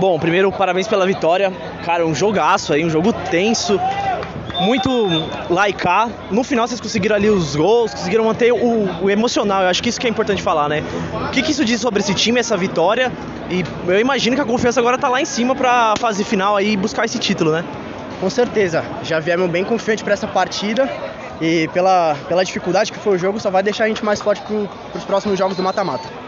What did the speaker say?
Bom, primeiro, parabéns pela vitória. Cara, um jogaço aí, um jogo tenso, muito laicar. No final vocês conseguiram ali os gols, conseguiram manter o, o, emocional. Eu acho que isso que é importante falar, né? O que, que isso diz sobre esse time, essa vitória? E eu imagino que a confiança agora tá lá em cima pra fase final aí buscar esse título, né? Com certeza. Já viemos bem confiante para essa partida e pela, pela dificuldade que foi o jogo, só vai deixar a gente mais forte para os próximos jogos do mata-mata.